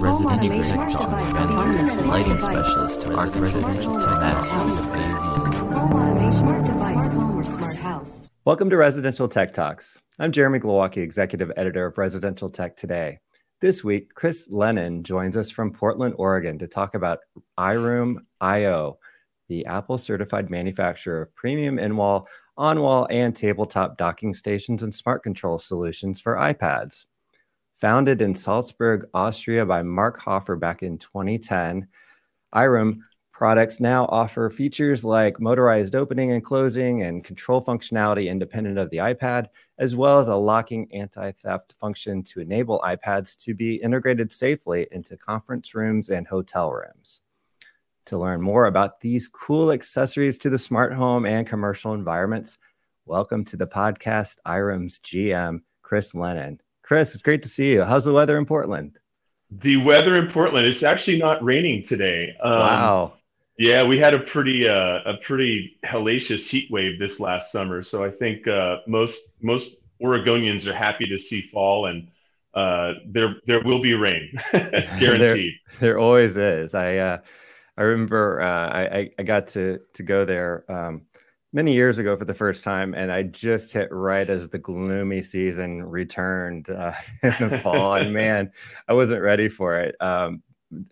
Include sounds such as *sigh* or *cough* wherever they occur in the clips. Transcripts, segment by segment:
residential tech talk, lighting specialist, arc residential tech. Welcome to Residential Tech Talks. I'm Jeremy Glowacki, Executive Editor of Residential Tech Today. This week, Chris Lennon joins us from Portland, Oregon to talk about iRoom IO, the Apple certified manufacturer of premium in wall, on wall, and tabletop docking stations and smart control solutions for iPads. Founded in Salzburg, Austria by Mark Hoffer back in 2010, iRoom products now offer features like motorized opening and closing and control functionality independent of the iPad, as well as a locking anti theft function to enable iPads to be integrated safely into conference rooms and hotel rooms. To learn more about these cool accessories to the smart home and commercial environments, welcome to the podcast, iRoom's GM, Chris Lennon. Chris, it's great to see you. How's the weather in Portland? The weather in Portland, it's actually not raining today. Um, wow. Yeah, we had a pretty uh, a pretty hellacious heat wave this last summer. So I think uh, most most Oregonians are happy to see fall, and uh, there there will be rain, *laughs* guaranteed. *laughs* there, there, always is. I uh, I remember uh, I, I got to to go there um, many years ago for the first time, and I just hit right as the gloomy season returned uh, *laughs* in the fall. and *laughs* man, I wasn't ready for it. Um,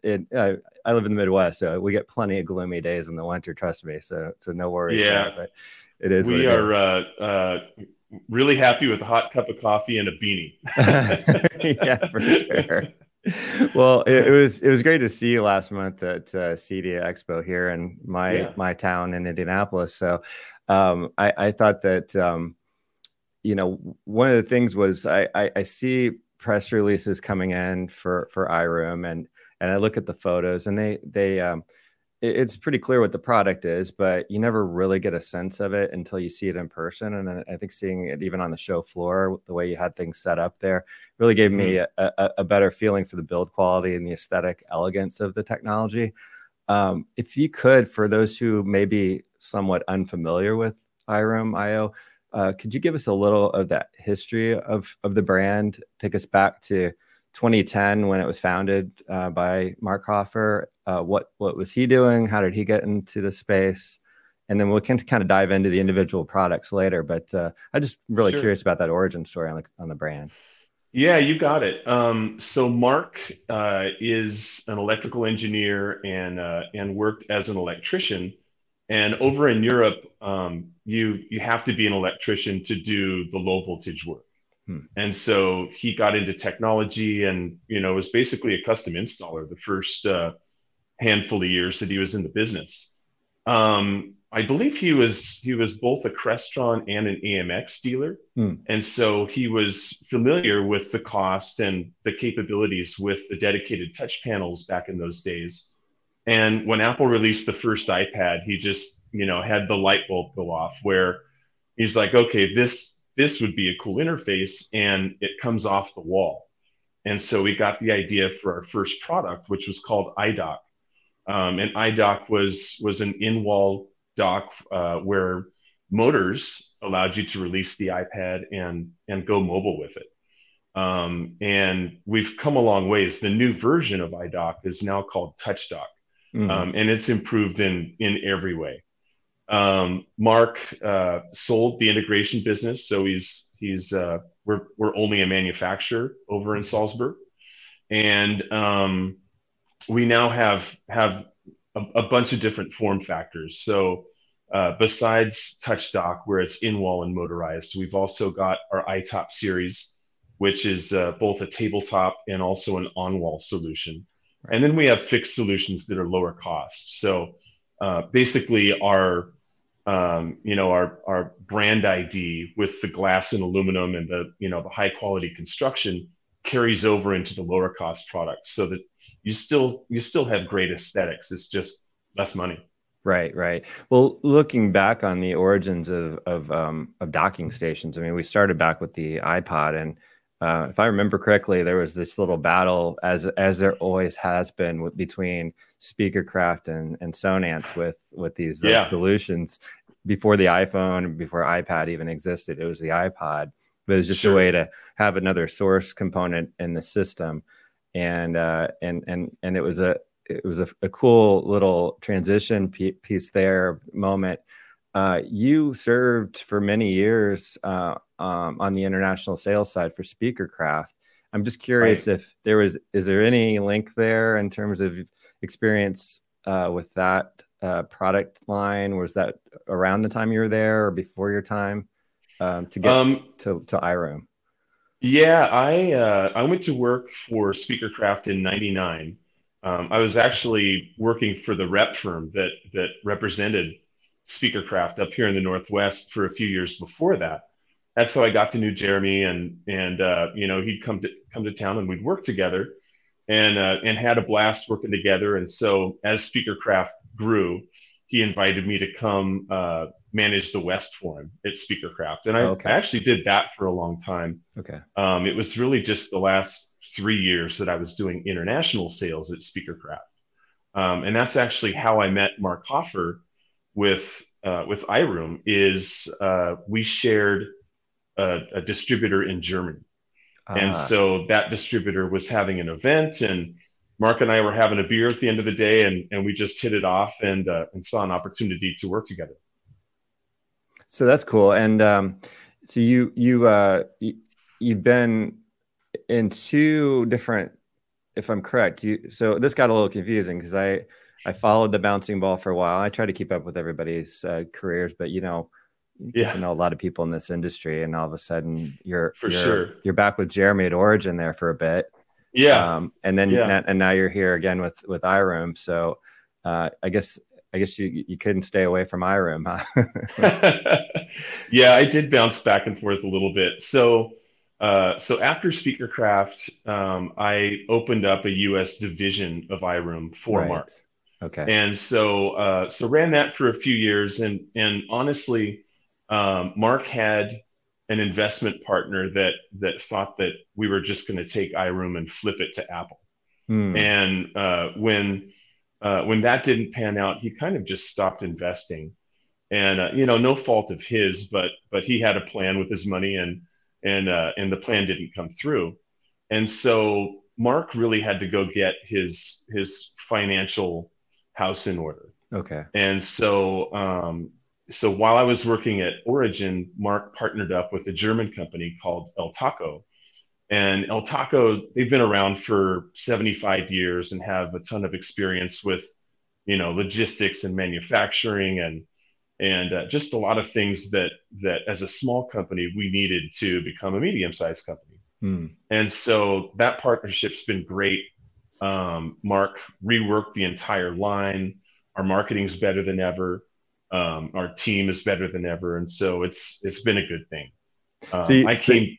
it uh, I live in the Midwest, so we get plenty of gloomy days in the winter. Trust me, so so no worries. Yeah, but it is. We are uh, uh, really happy with a hot cup of coffee and a beanie. *laughs* yeah, for sure *laughs* well, it, it, was it was great to see you last month at uh, CEDIA Expo here in my yeah. my town in Indianapolis. So um, I, I thought that um, you know one of the things was I, I, I see press releases coming in for for iRoom and and I look at the photos and they they um, it's pretty clear what the product is, but you never really get a sense of it until you see it in person. And I think seeing it even on the show floor, the way you had things set up there, really gave me mm-hmm. a, a, a better feeling for the build quality and the aesthetic elegance of the technology. Um, if you could, for those who may be somewhat unfamiliar with iRoom IO, uh, could you give us a little of that history of of the brand? Take us back to 2010 when it was founded uh, by Mark Hoffer. Uh, what what was he doing? How did he get into the space? And then we can kind of dive into the individual products later. But uh, I'm just really sure. curious about that origin story on the on the brand. Yeah, you got it. Um, so Mark uh, is an electrical engineer and uh, and worked as an electrician. And over in Europe, um, you you have to be an electrician to do the low voltage work. Hmm. And so he got into technology and, you know, was basically a custom installer the first uh, handful of years that he was in the business. Um, I believe he was he was both a Crestron and an AMX dealer, hmm. and so he was familiar with the cost and the capabilities with the dedicated touch panels back in those days. And when Apple released the first iPad, he just you know had the light bulb go off where he's like, okay, this this would be a cool interface and it comes off the wall. And so we got the idea for our first product, which was called iDock. Um, and iDock was, was an in-wall dock uh, where motors allowed you to release the iPad and, and go mobile with it. Um, and we've come a long ways. The new version of iDock is now called TouchDock, mm-hmm. um, and it's improved in in every way. Um, Mark uh, sold the integration business, so he's he's uh, we're we're only a manufacturer over in Salzburg, and um, we now have have a, a, bunch of different form factors. So uh, besides TouchDock, where it's in wall and motorized, we've also got our iTop series, which is uh, both a tabletop and also an on wall solution, and then we have fixed solutions that are lower cost. So uh, basically, our um, you know, our, our brand ID with the glass and aluminum and the, you know, the high quality construction carries over into the lower cost products so that you still, you still have great aesthetics. It's just less money. Right, right. Well, looking back on the origins of of, um, of docking stations, I mean, we started back with the iPod, and uh, if I remember correctly, there was this little battle, as as there always has been, with, between Speakercraft and and Sonance with with these uh, yeah. solutions before the iPhone, before iPad even existed. It was the iPod, but it was just sure. a way to have another source component in the system. And uh, and and and it was a it was a, a cool little transition piece there moment. Uh, you served for many years uh, um, on the international sales side for Speakercraft. I'm just curious right. if there was is there any link there in terms of experience uh, with that uh, product line? Was that around the time you were there or before your time um, to get um, to to iRoom? Yeah, I uh, I went to work for Speakercraft in '99. Um, I was actually working for the rep firm that that represented Speakercraft up here in the Northwest for a few years before that. That's how I got to know Jeremy, and and uh, you know he'd come to come to town and we'd work together, and uh, and had a blast working together. And so as Speakercraft grew, he invited me to come uh, manage the West for him at Speakercraft, and I, okay. I, actually did that for a long time. Okay, um, it was really just the last three years that I was doing international sales at Speakercraft, um, and that's actually how I met Mark Hoffer with uh, with iRoom. Is uh, we shared a, a, distributor in Germany, and ah. so that distributor was having an event and Mark and I were having a beer at the end of the day, and and we just hit it off and uh, and saw an opportunity to work together. So that's cool. And um, so you you uh, you, you've been in two different, if I'm correct. You so this got a little confusing because I I followed the bouncing ball for a while. I try to keep up with everybody's uh, careers, but you know. You yeah. to know a lot of people in this industry, and all of a sudden you're for you're, sure you're back with Jeremy at Origin there for a bit, yeah. Um, and then yeah. and now you're here again with with iRoom. So uh, I guess I guess you you couldn't stay away from iRoom, huh? *laughs* yeah, I did bounce back and forth a little bit. So uh, so after Speakercraft, um, I opened up a U.S. division of iRoom for right. Mark. Okay. And so uh, so ran that for a few years, and and honestly, um, Mark had an investment partner that that thought that we were just going to take iRoom and flip it to Apple. Hmm. And uh, when uh, when that didn't pan out, he kind of just stopped investing. And uh, you know, no fault of his, but but he had a plan with his money, and and uh, and the plan didn't come through. And so Mark really had to go get his his financial house in order. Okay. And so um, so while I was working at Origin, Mark partnered up with a German company called Eltako. And Eltako, they've been around for 75 years and have a ton of experience with, you know, logistics and manufacturing and and uh, just a lot of things that that as a small company we needed to become a medium-sized company. Hmm. And so that partnership's been great. Um, Mark reworked the entire line. Our marketing's better than ever um, our team is better than ever, and so it's it's been a good thing. Um, so you, I came. So,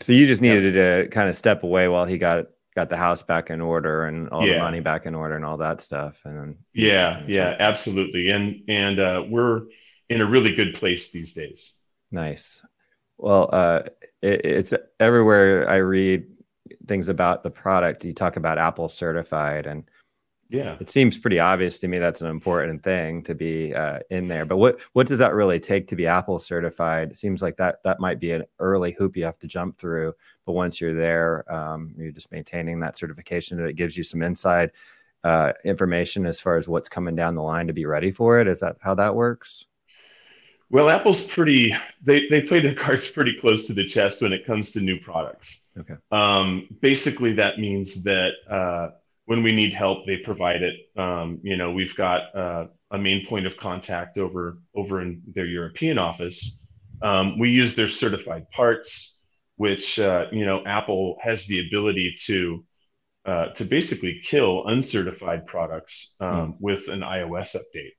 so you just needed yeah. to kind of step away while he got got the house back in order and all yeah. the money back in order and all that stuff. And then yeah, yeah, absolutely. And and uh, we're in a really good place these days. Nice. Well, uh, it, it's everywhere I read things about the product. You talk about Apple certified and yeah. It seems pretty obvious to me that's an important thing to be uh, in there but what what does that really take to be apple certified? It seems like that that might be an early hoop you have to jump through but once you're there um, you're just maintaining that certification that it gives you some inside uh, information as far as what's coming down the line to be ready for it. Is that how that works? Well apple's pretty they, they play their *laughs* cards pretty close to the chest when it comes to new products. Okay. Um, basically that means that uh, when we need help, they provide it. Um, you know, we've got uh, a main point of contact over over in their European office. Um, we use their certified parts, which uh, you know Apple has the ability to uh, to basically kill uncertified products um, mm. with an iOS update,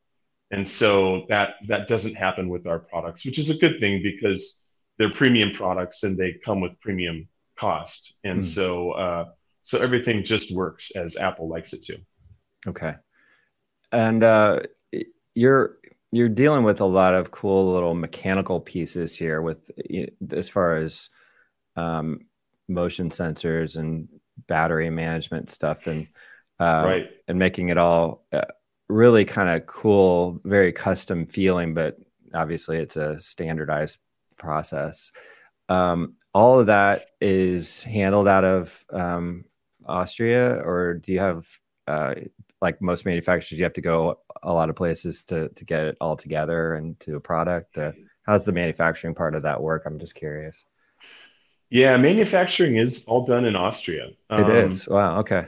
and so that that doesn't happen with our products, which is a good thing because they're premium products and they come with premium cost, and mm. so uh, so everything just works as Apple likes it to. Okay. And uh, you're you're dealing with a lot of cool little mechanical pieces here with as far as um, motion sensors and battery management stuff and um, right. and making it all uh, really kind of cool, very custom feeling, but obviously it's a standardized process. Um, all of that is handled out of um, Austria, or do you have uh, like most manufacturers, you have to go a lot of places to to get it all together and to a product? Uh, how's the manufacturing part of that work? I'm just curious. Yeah, manufacturing is all done in Austria. Um, it is. Wow. Okay.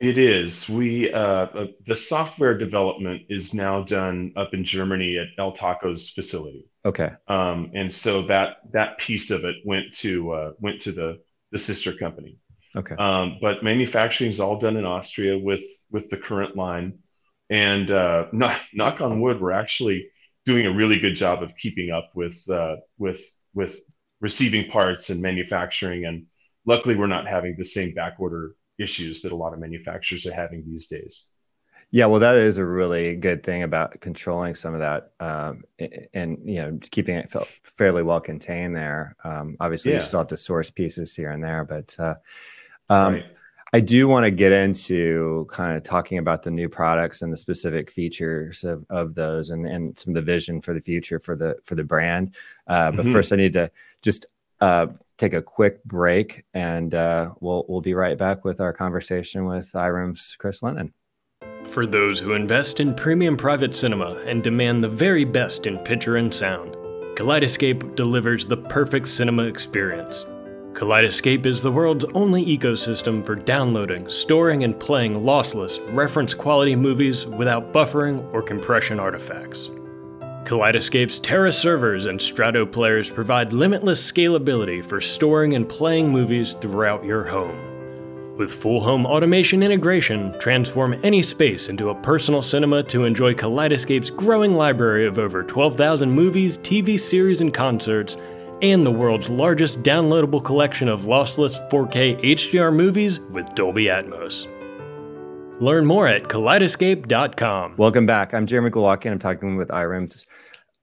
It is. We uh, uh, the software development is now done up in Germany at Eltako's facility. Okay. Um, and so that that piece of it went to uh, went to the the sister company. Okay. Um, but manufacturing is all done in Austria with with the current line, and uh, knock, knock on wood, we're actually doing a really good job of keeping up with uh, with with receiving parts and manufacturing. And luckily, we're not having the same backorder issues that a lot of manufacturers are having these days. Yeah, well, that is a really good thing about controlling some of that, um, and you know, keeping it fairly well contained there. Um, obviously, yeah. you still have to source pieces here and there, but uh, um, right. I do want to get into kind of talking about the new products and the specific features of, of those, and, and some of the vision for the future for the for the brand. Uh, but mm-hmm. first, I need to just uh, take a quick break, and uh, we'll we'll be right back with our conversation with iRoom's Chris Lennon. For those who invest in premium private cinema and demand the very best in picture and sound, Kaleidescape delivers the perfect cinema experience. Kaleidescape is the world's only ecosystem for downloading, storing, and playing lossless, reference quality movies without buffering or compression artifacts. Kaleidescape's Terra servers and Strato players provide limitless scalability for storing and playing movies throughout your home. With full home automation integration, transform any space into a personal cinema to enjoy Kaleidescape's growing library of over 12,000 movies, TV series, and concerts, and the world's largest downloadable collection of lossless 4K HDR movies with Dolby Atmos. Learn more at kaleidescape.com. Welcome back. I'm Jeremy Glowacki. I'm talking with iRoom's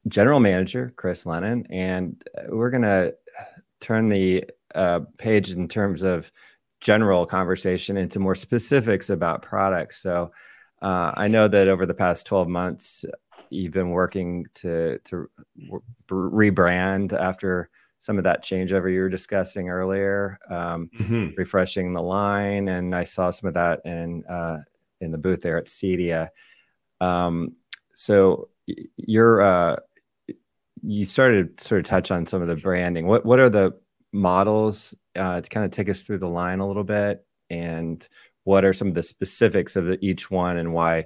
general manager, Chris Lennon, and we're going to turn the uh, page in terms of general conversation into more specifics about products. So uh, I know that over the past 12 months, you've been working to to rebrand after some of that changeover you were discussing earlier, um, mm-hmm. refreshing the line, and I saw some of that in uh, in the booth there at CEDIA. Um, so you're uh, you started to sort of touch on some of the branding. What what are the models uh, to kind of take us through the line a little bit and what are some of the specifics of the, each one and why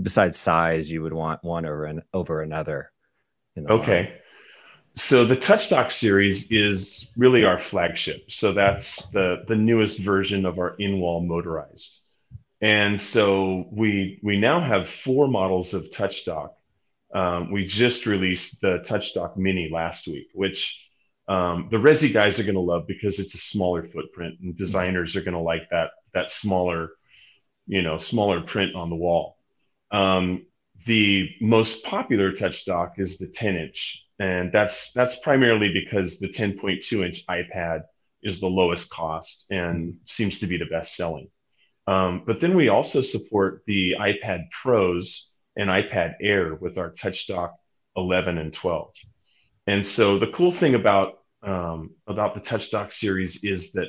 besides size you would want one over an, over another okay. line. so the touchdock series is really our flagship. So that's the the newest version of our in-wall motorized. And so we we now have four models of touchdock um, we just released the touchdock mini last week which um, the Resi guys are going to love because it's a smaller footprint, and designers are going to like that that smaller, you know, smaller print on the wall. Um, the most popular touch dock is the 10 inch, and that's that's primarily because the 10.2 inch iPad is the lowest cost and seems to be the best selling. Um, but then we also support the iPad Pros and iPad Air with our touch dock 11 and 12. And so the cool thing about um, about the touch dock series is that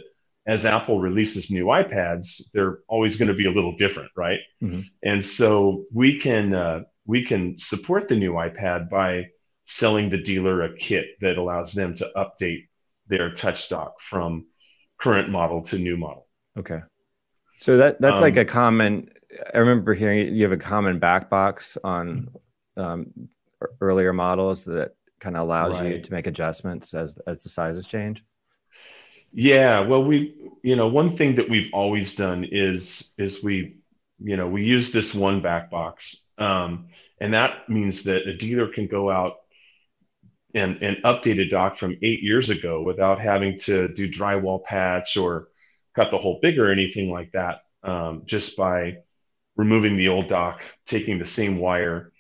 as Apple releases new iPads, they're always going to be a little different, right? Mm-hmm. And so we can uh, we can support the new iPad by selling the dealer a kit that allows them to update their touch dock from current model to new model. Okay. So that that's um, like a common. I remember hearing you have a common back box on um, earlier models that kind of allows right. you to make adjustments as as the sizes change yeah well we you know one thing that we've always done is is we you know we use this one back box um, and that means that a dealer can go out and, and update a dock from eight years ago without having to do drywall patch or cut the hole bigger or anything like that um, just by removing the old dock taking the same wire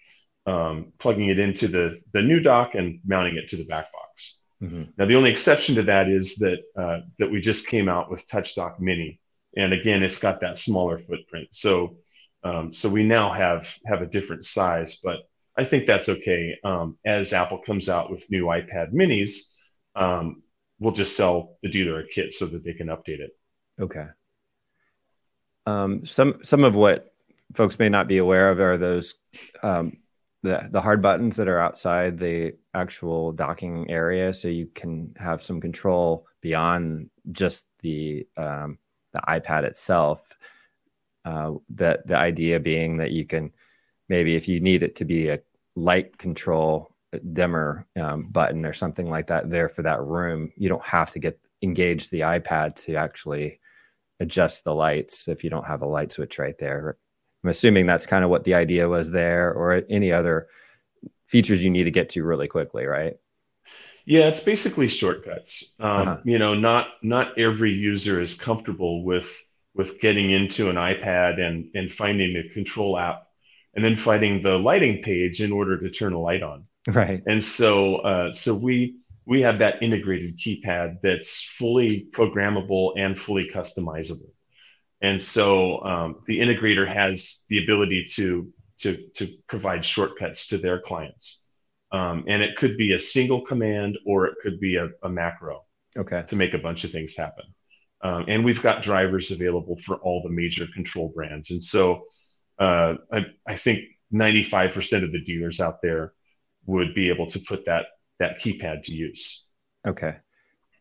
um, plugging it into the, the new dock and mounting it to the back box. Mm-hmm. Now, the only exception to that is that, uh, that we just came out with Touch Dock Mini. And again, it's got that smaller footprint. So, um, so we now have, have a different size, but I think that's okay. Um, as Apple comes out with new iPad minis, um, we'll just sell the dealer a kit so that they can update it. Okay. um, some some of what folks may not be aware of are those um, the the hard buttons that are outside the actual docking area, so you can have some control beyond just the um, the iPad itself. Uh, that the idea being that you can maybe if you need it to be a light control dimmer um, button or something like that there for that room, you don't have to get engage the iPad to actually adjust the lights if you don't have a light switch right there. I'm assuming that's kind of what the idea was there, or any other features you need to get to really quickly, right? Yeah, it's basically shortcuts. Um, uh-huh. You know, not not every user is comfortable with with getting into an iPad and and finding a control app and then finding the lighting page in order to turn a light on. *laughs* Right. And so uh, so we we have that integrated keypad that's fully programmable and fully customizable. And so um, the integrator has the ability to, to, to provide shortcuts to their clients. Um, and it could be a single command or it could be a, a macro okay. to make a bunch of things happen. Um, and we've got drivers available for all the major control brands. And so uh, I, I think 95% of the dealers out there would be able to put that that keypad to use. Okay.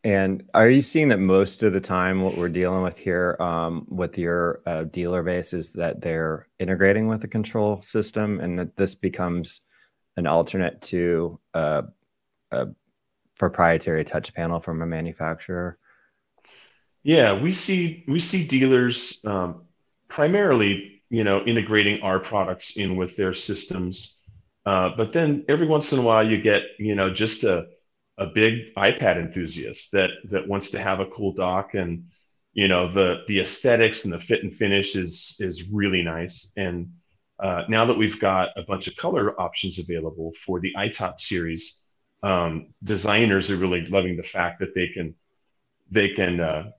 And are you seeing that most of the time what we're dealing with here um, with your uh, dealer base is that they're integrating with a control system and that this becomes an alternate to uh, a proprietary touch panel from a manufacturer? Yeah, we see we see dealers um, primarily, you know, integrating our products in with their systems uh, but then every once in a while, you get you know just a a big iPad enthusiast that that wants to have a cool dock and you know the the aesthetics and the fit and finish is is really nice and uh, now that we've got a bunch of color options available for the iTop series, um, designers are really loving the fact that they can they can uh,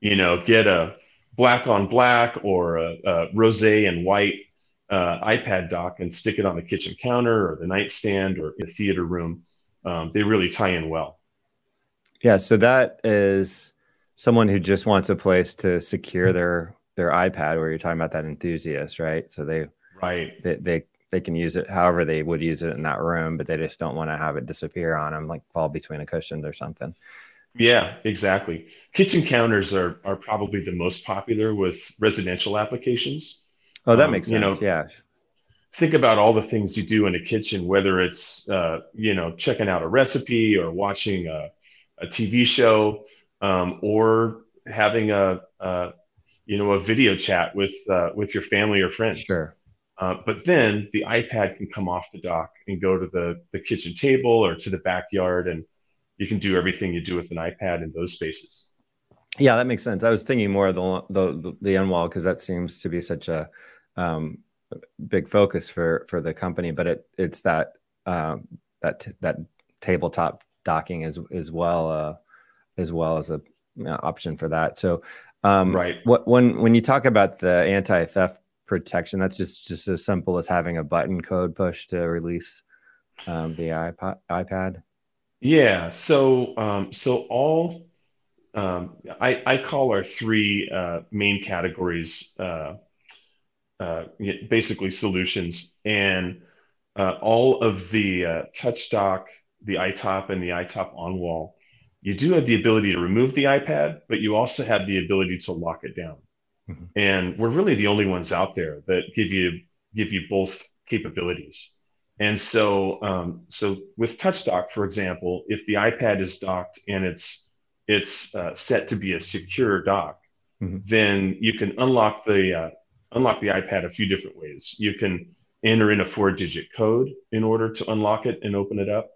you know get a black on black or a, a rose and white uh, iPad dock and stick it on the kitchen counter or the nightstand or the theater room. Um, they really tie in well. Yeah, so that is someone who just wants a place to secure their their iPad. Where you're talking about that enthusiast, right? So they right they they, they can use it however they would use it in that room, but they just don't want to have it disappear on them, like fall between a cushion or something. Yeah, exactly. Kitchen counters are are probably the most popular with residential applications Oh, that um, makes sense. You know, yeah. Think about all the things you do in a kitchen, whether it's uh, you know checking out a recipe or watching a, a TV show, um, or having a, a, you know a video chat with uh, with your family or friends. Sure. Uh, but then the iPad can come off the dock and go to the the kitchen table or to the backyard, and you can do everything you do with an iPad in those spaces. Yeah, that makes sense. I was thinking more of the the the end wall because that seems to be such a um, big focus for for the company, but it it's that um, that that tabletop docking as as well uh, as well as a you know, option for that. So um, right, what when when you talk about the anti theft protection, that's just just as simple as having a button code push to release um, the iPod, iPad. Yeah. So um, so all um, I, I call our three uh, main categories uh, uh, basically solutions. And uh, all of the uh, touch dock, the iTop, and the iTop on wall, you do have the ability to remove the iPad, but you also have the ability to lock it down. Mm-hmm. And we're really the only ones out there that give you give you both capabilities. And so, um, so with touch dock, for example, if the iPad is docked and it's it's uh, set to be a secure dock, mm-hmm. then you can unlock the uh, unlock the iPad a few different ways. You can enter in a four digit code in order to unlock it and open it up.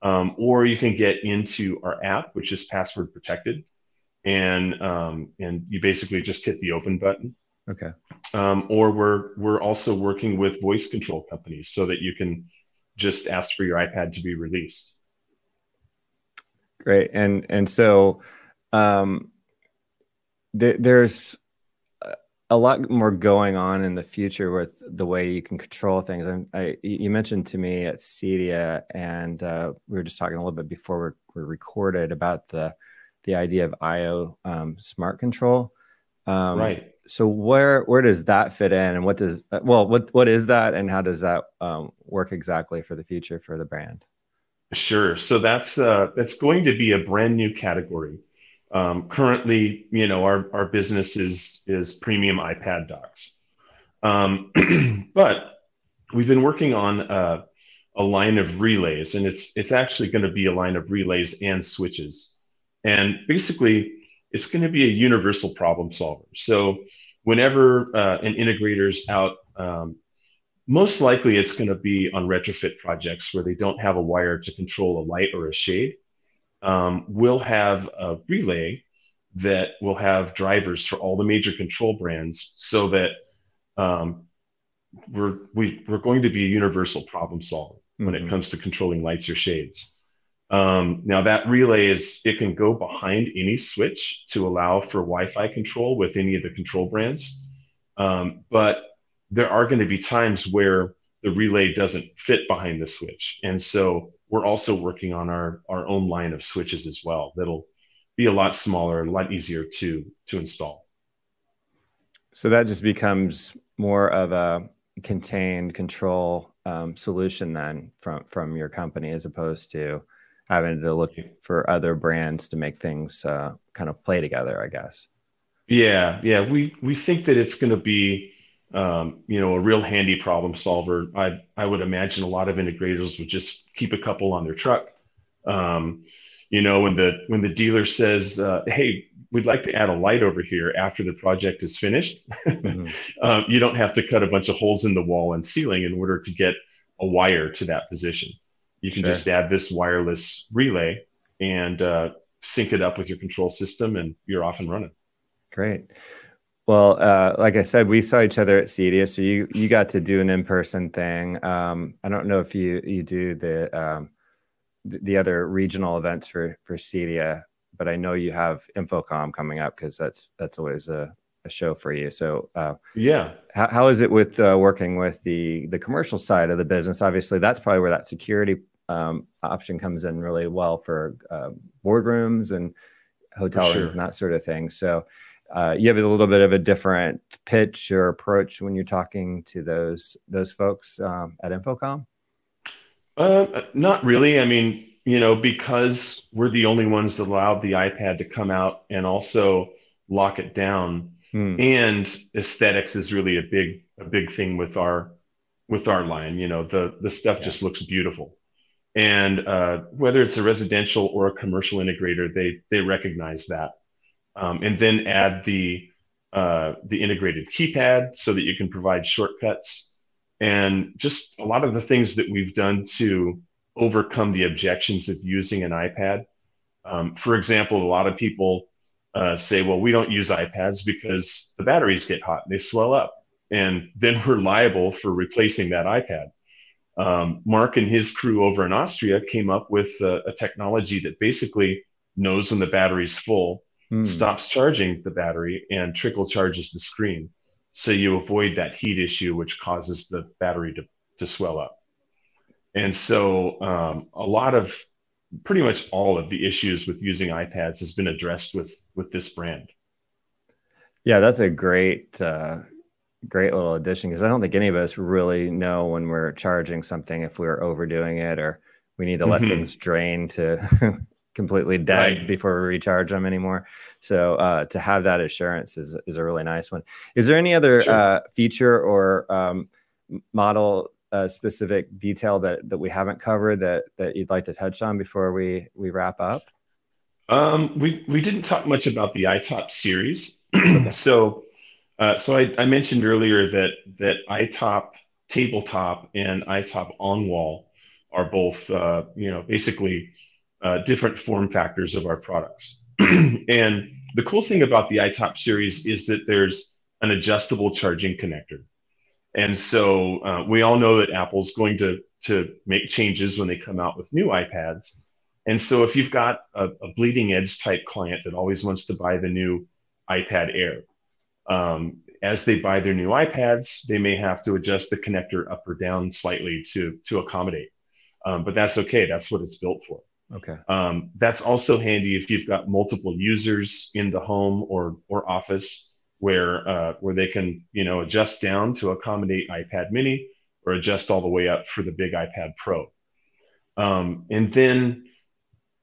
Um, or you can get into our app, which is password protected. And, um, and you basically just hit the open button. Okay. Um, or we're, we're also working with voice control companies so that you can just ask for your iPad to be released. Great. And, and so, um, th- there's a lot more going on in the future with the way you can control things. And I, you mentioned to me at CEDIA, and uh, we were just talking a little bit before we recorded about the the idea of IO um, smart control. Um, right. So where where does that fit in, and what does uh, well what what is that, and how does that um, work exactly for the future for the brand? Sure. So that's uh, that's going to be a brand new category. Um, currently, you know, our our business is is premium iPad docks, um, *clears throat* but we've been working on uh, a line of relays, and it's it's actually going to be a line of relays and switches, and basically it's going to be a universal problem solver. So whenever uh, an integrator's out, um, most likely it's going to be on retrofit projects where they don't have a wire to control a light or a shade. Um, we'll have a relay that will have drivers for all the major control brands so that um, we're, we, are we are going to be a universal problem solver mm-hmm. when it mm-hmm. comes to controlling lights or shades. Um, now that relay is it can go behind any switch to allow for Wi-Fi control with any of the control brands, um, but there are going to be times where the relay doesn't fit behind the switch, and so we're also working on our our own line of switches as well. That'll be a lot smaller, a lot easier to to install. So that just becomes more of a contained control um, solution then from from your company as opposed to having to look for other brands to make things uh, kind of play together, I guess. Yeah, yeah, we we think that it's going to be, um, you know, a real handy problem solver. I I would imagine a lot of integrators would just keep a couple on their truck. Um, you know, when the when the dealer says, uh, "Hey, we'd like to add a light over here after the project is finished," *laughs* mm-hmm. um, you don't have to cut a bunch of holes in the wall and ceiling in order to get a wire to that position. You can sure. just add this wireless relay and uh, sync it up with your control system, and you're off and running. Great. Well, uh, like I said, we saw each other at CEDIA, so you you got to do an in person thing. Um, I don't know if you you do the um, the other regional events for for CEDIA, but I know you have InfoComm coming up because that's that's always a, a show for you. So uh, yeah, how, how is it with uh, working with the the commercial side of the business? Obviously, that's probably where that security um, option comes in really well for uh, boardrooms and hotel sure. rooms and that sort of thing. So uh, you have a little bit of a different pitch or approach when you're talking to those those folks um, at InfoComm? Uh, not really. I mean, you know, because we're the only ones that allowed the iPad to come out and also lock it down. Hmm. And aesthetics is really a big a big thing with our with our line. You know, the the stuff yeah. just looks beautiful and uh, whether it's a residential or a commercial integrator, they they recognize that, um, and then add the uh, the integrated keypad so that you can provide shortcuts, and just a lot of the things that we've done to overcome the objections of using an iPad. Um, for example, a lot of people uh, say, "Well, we don't use iPads because the batteries get hot and they swell up, and then we're liable for replacing that iPad." um, Mark and his crew over in Austria came up with a, a technology that basically knows when the battery's full, mm. stops charging the battery, and trickle charges the screen. So you avoid that heat issue, which causes the battery to, to swell up. And so um, a lot of pretty much all of the issues with using iPads has been addressed with with this brand. Yeah, that's a great uh, great little addition because I don't think any of us really know when we're charging something if we're overdoing it or we need to let mm-hmm. things drain to *laughs* completely dead right. before we recharge them anymore. So uh, to have that assurance is is a really nice one. Is there any other sure. uh, feature or um, model uh, specific detail that that we haven't covered that that you'd like to touch on before we we wrap up? Um, we we didn't talk much about the iTop series, so uh, so I, I, mentioned earlier that that iTop tabletop and iTop on wall are both uh, you know basically uh, different form factors of our products. *clears throat* and the cool thing about the iTop series is that there's an adjustable charging connector. And so uh, we all know that Apple's going to to make changes when they come out with new iPads. And so if you've got a, a bleeding edge type client that always wants to buy the new iPad Air, um, as they buy their new iPads, they may have to adjust the connector up or down slightly to to accommodate. Um, but that's okay. That's what it's built for. Okay. Um, that's also handy if you've got multiple users in the home or or office. where uh, where they can you know adjust down to accommodate iPad Mini or adjust all the way up for the big iPad Pro. Um, and then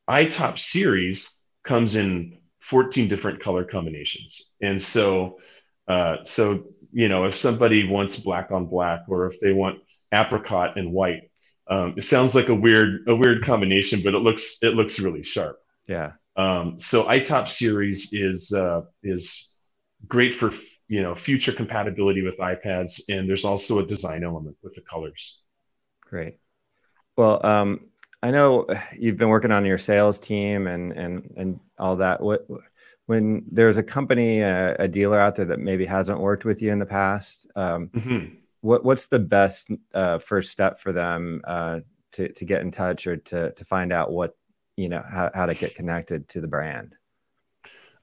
iTop series comes in 14 different color combinations. And so, uh, so, you know, if somebody wants black on black, or if they want apricot and white, um, it sounds like a weird, a weird combination, but it looks, it looks really sharp. Yeah. Um, so iTop series is, uh, is great for, you know, future compatibility with iPads. And there's also a design element with the colors. Great. Well, um, I know you've been working on your sales team and and and all that. What when there's a company, a, a dealer out there that maybe hasn't worked with you in the past, um, mm-hmm. What what's the best uh, first step for them uh, to to get in touch or to to find out what you know how, how to get connected to the brand?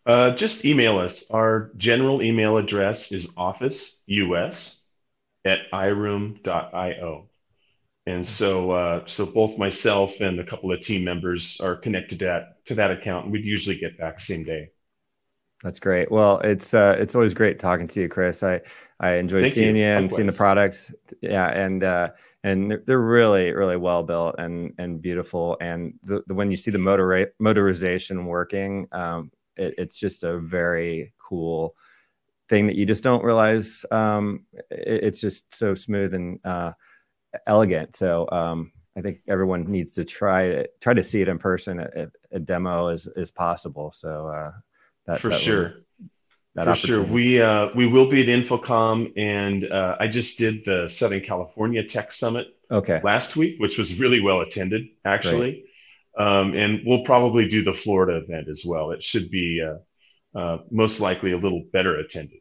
Uh, just email us. Our general email address is officeus at iroom.io and so uh, so both myself and a couple of team members are connected to that to that account and we'd usually get back same day that's great well it's uh, it's always great talking to you chris i i enjoyed Thank seeing you, you and seeing the products yeah and uh, and they're, they're, really really well built and and beautiful and the, the when you see the motor motorization working um, it, it's just a very cool thing that you just don't realize um, it, it's just so smooth and uh, elegant. So um, I think everyone needs to try it, try to see it in person at, a demo is as possible. So uh, that for that sure. That for sure, we uh, we will be at InfoComm, and uh, I just did the Southern California Tech Summit okay last week, which was really well attended, actually. Um, and we'll probably do the Florida event as well. It should be uh, uh, most likely a little better attended.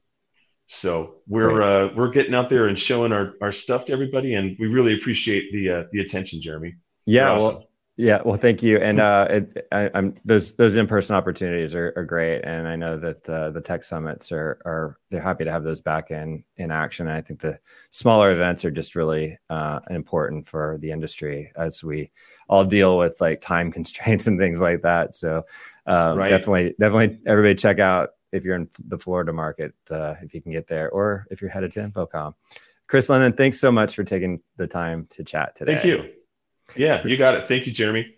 So we're uh, we're getting out there and showing our, our stuff to everybody, and we really appreciate the uh, the attention, Jeremy. Yeah, awesome. well, yeah, well, thank you. And uh, it, I, those those in person opportunities are, are, great, and I know that the the tech summits are are they're happy to have those back in in action. And I think the smaller events are just really uh, important for the industry as we all deal with like time *laughs* constraints and things like that. So um, right. definitely, definitely, everybody check out if you're in the Florida market, uh, if you can get there, or if you're headed to InfoComm. Chris Lennon, thanks so much for taking the time to chat today. Thank you. Yeah, you got it. Thank you, Jeremy.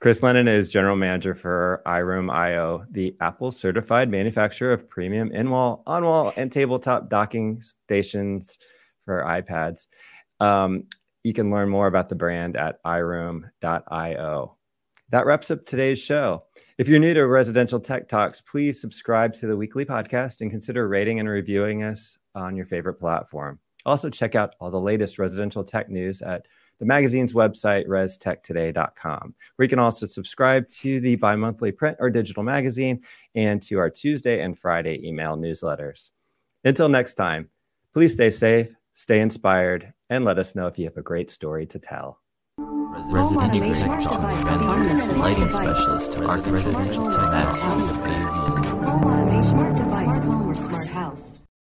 Chris Lennon is general manager for iRoom IO, the Apple certified manufacturer of premium in wall, on wall, and tabletop docking stations for iPads. Um, you can learn more about the brand at iroom.io. That wraps up today's show. If you're new to Residential Tech Talks, please subscribe to the weekly podcast and consider rating and reviewing us on your favorite platform. Also, check out all the latest residential tech news at the magazine's website, restechtoday.com, where you can also subscribe to the bi monthly print or digital magazine and to our Tuesday and Friday email newsletters. Until next time, please stay safe, stay inspired, and let us know if you have a great story to tell. Residential tech talk, lighting specialist, architect, residential tech, Home automation device, home or smart house.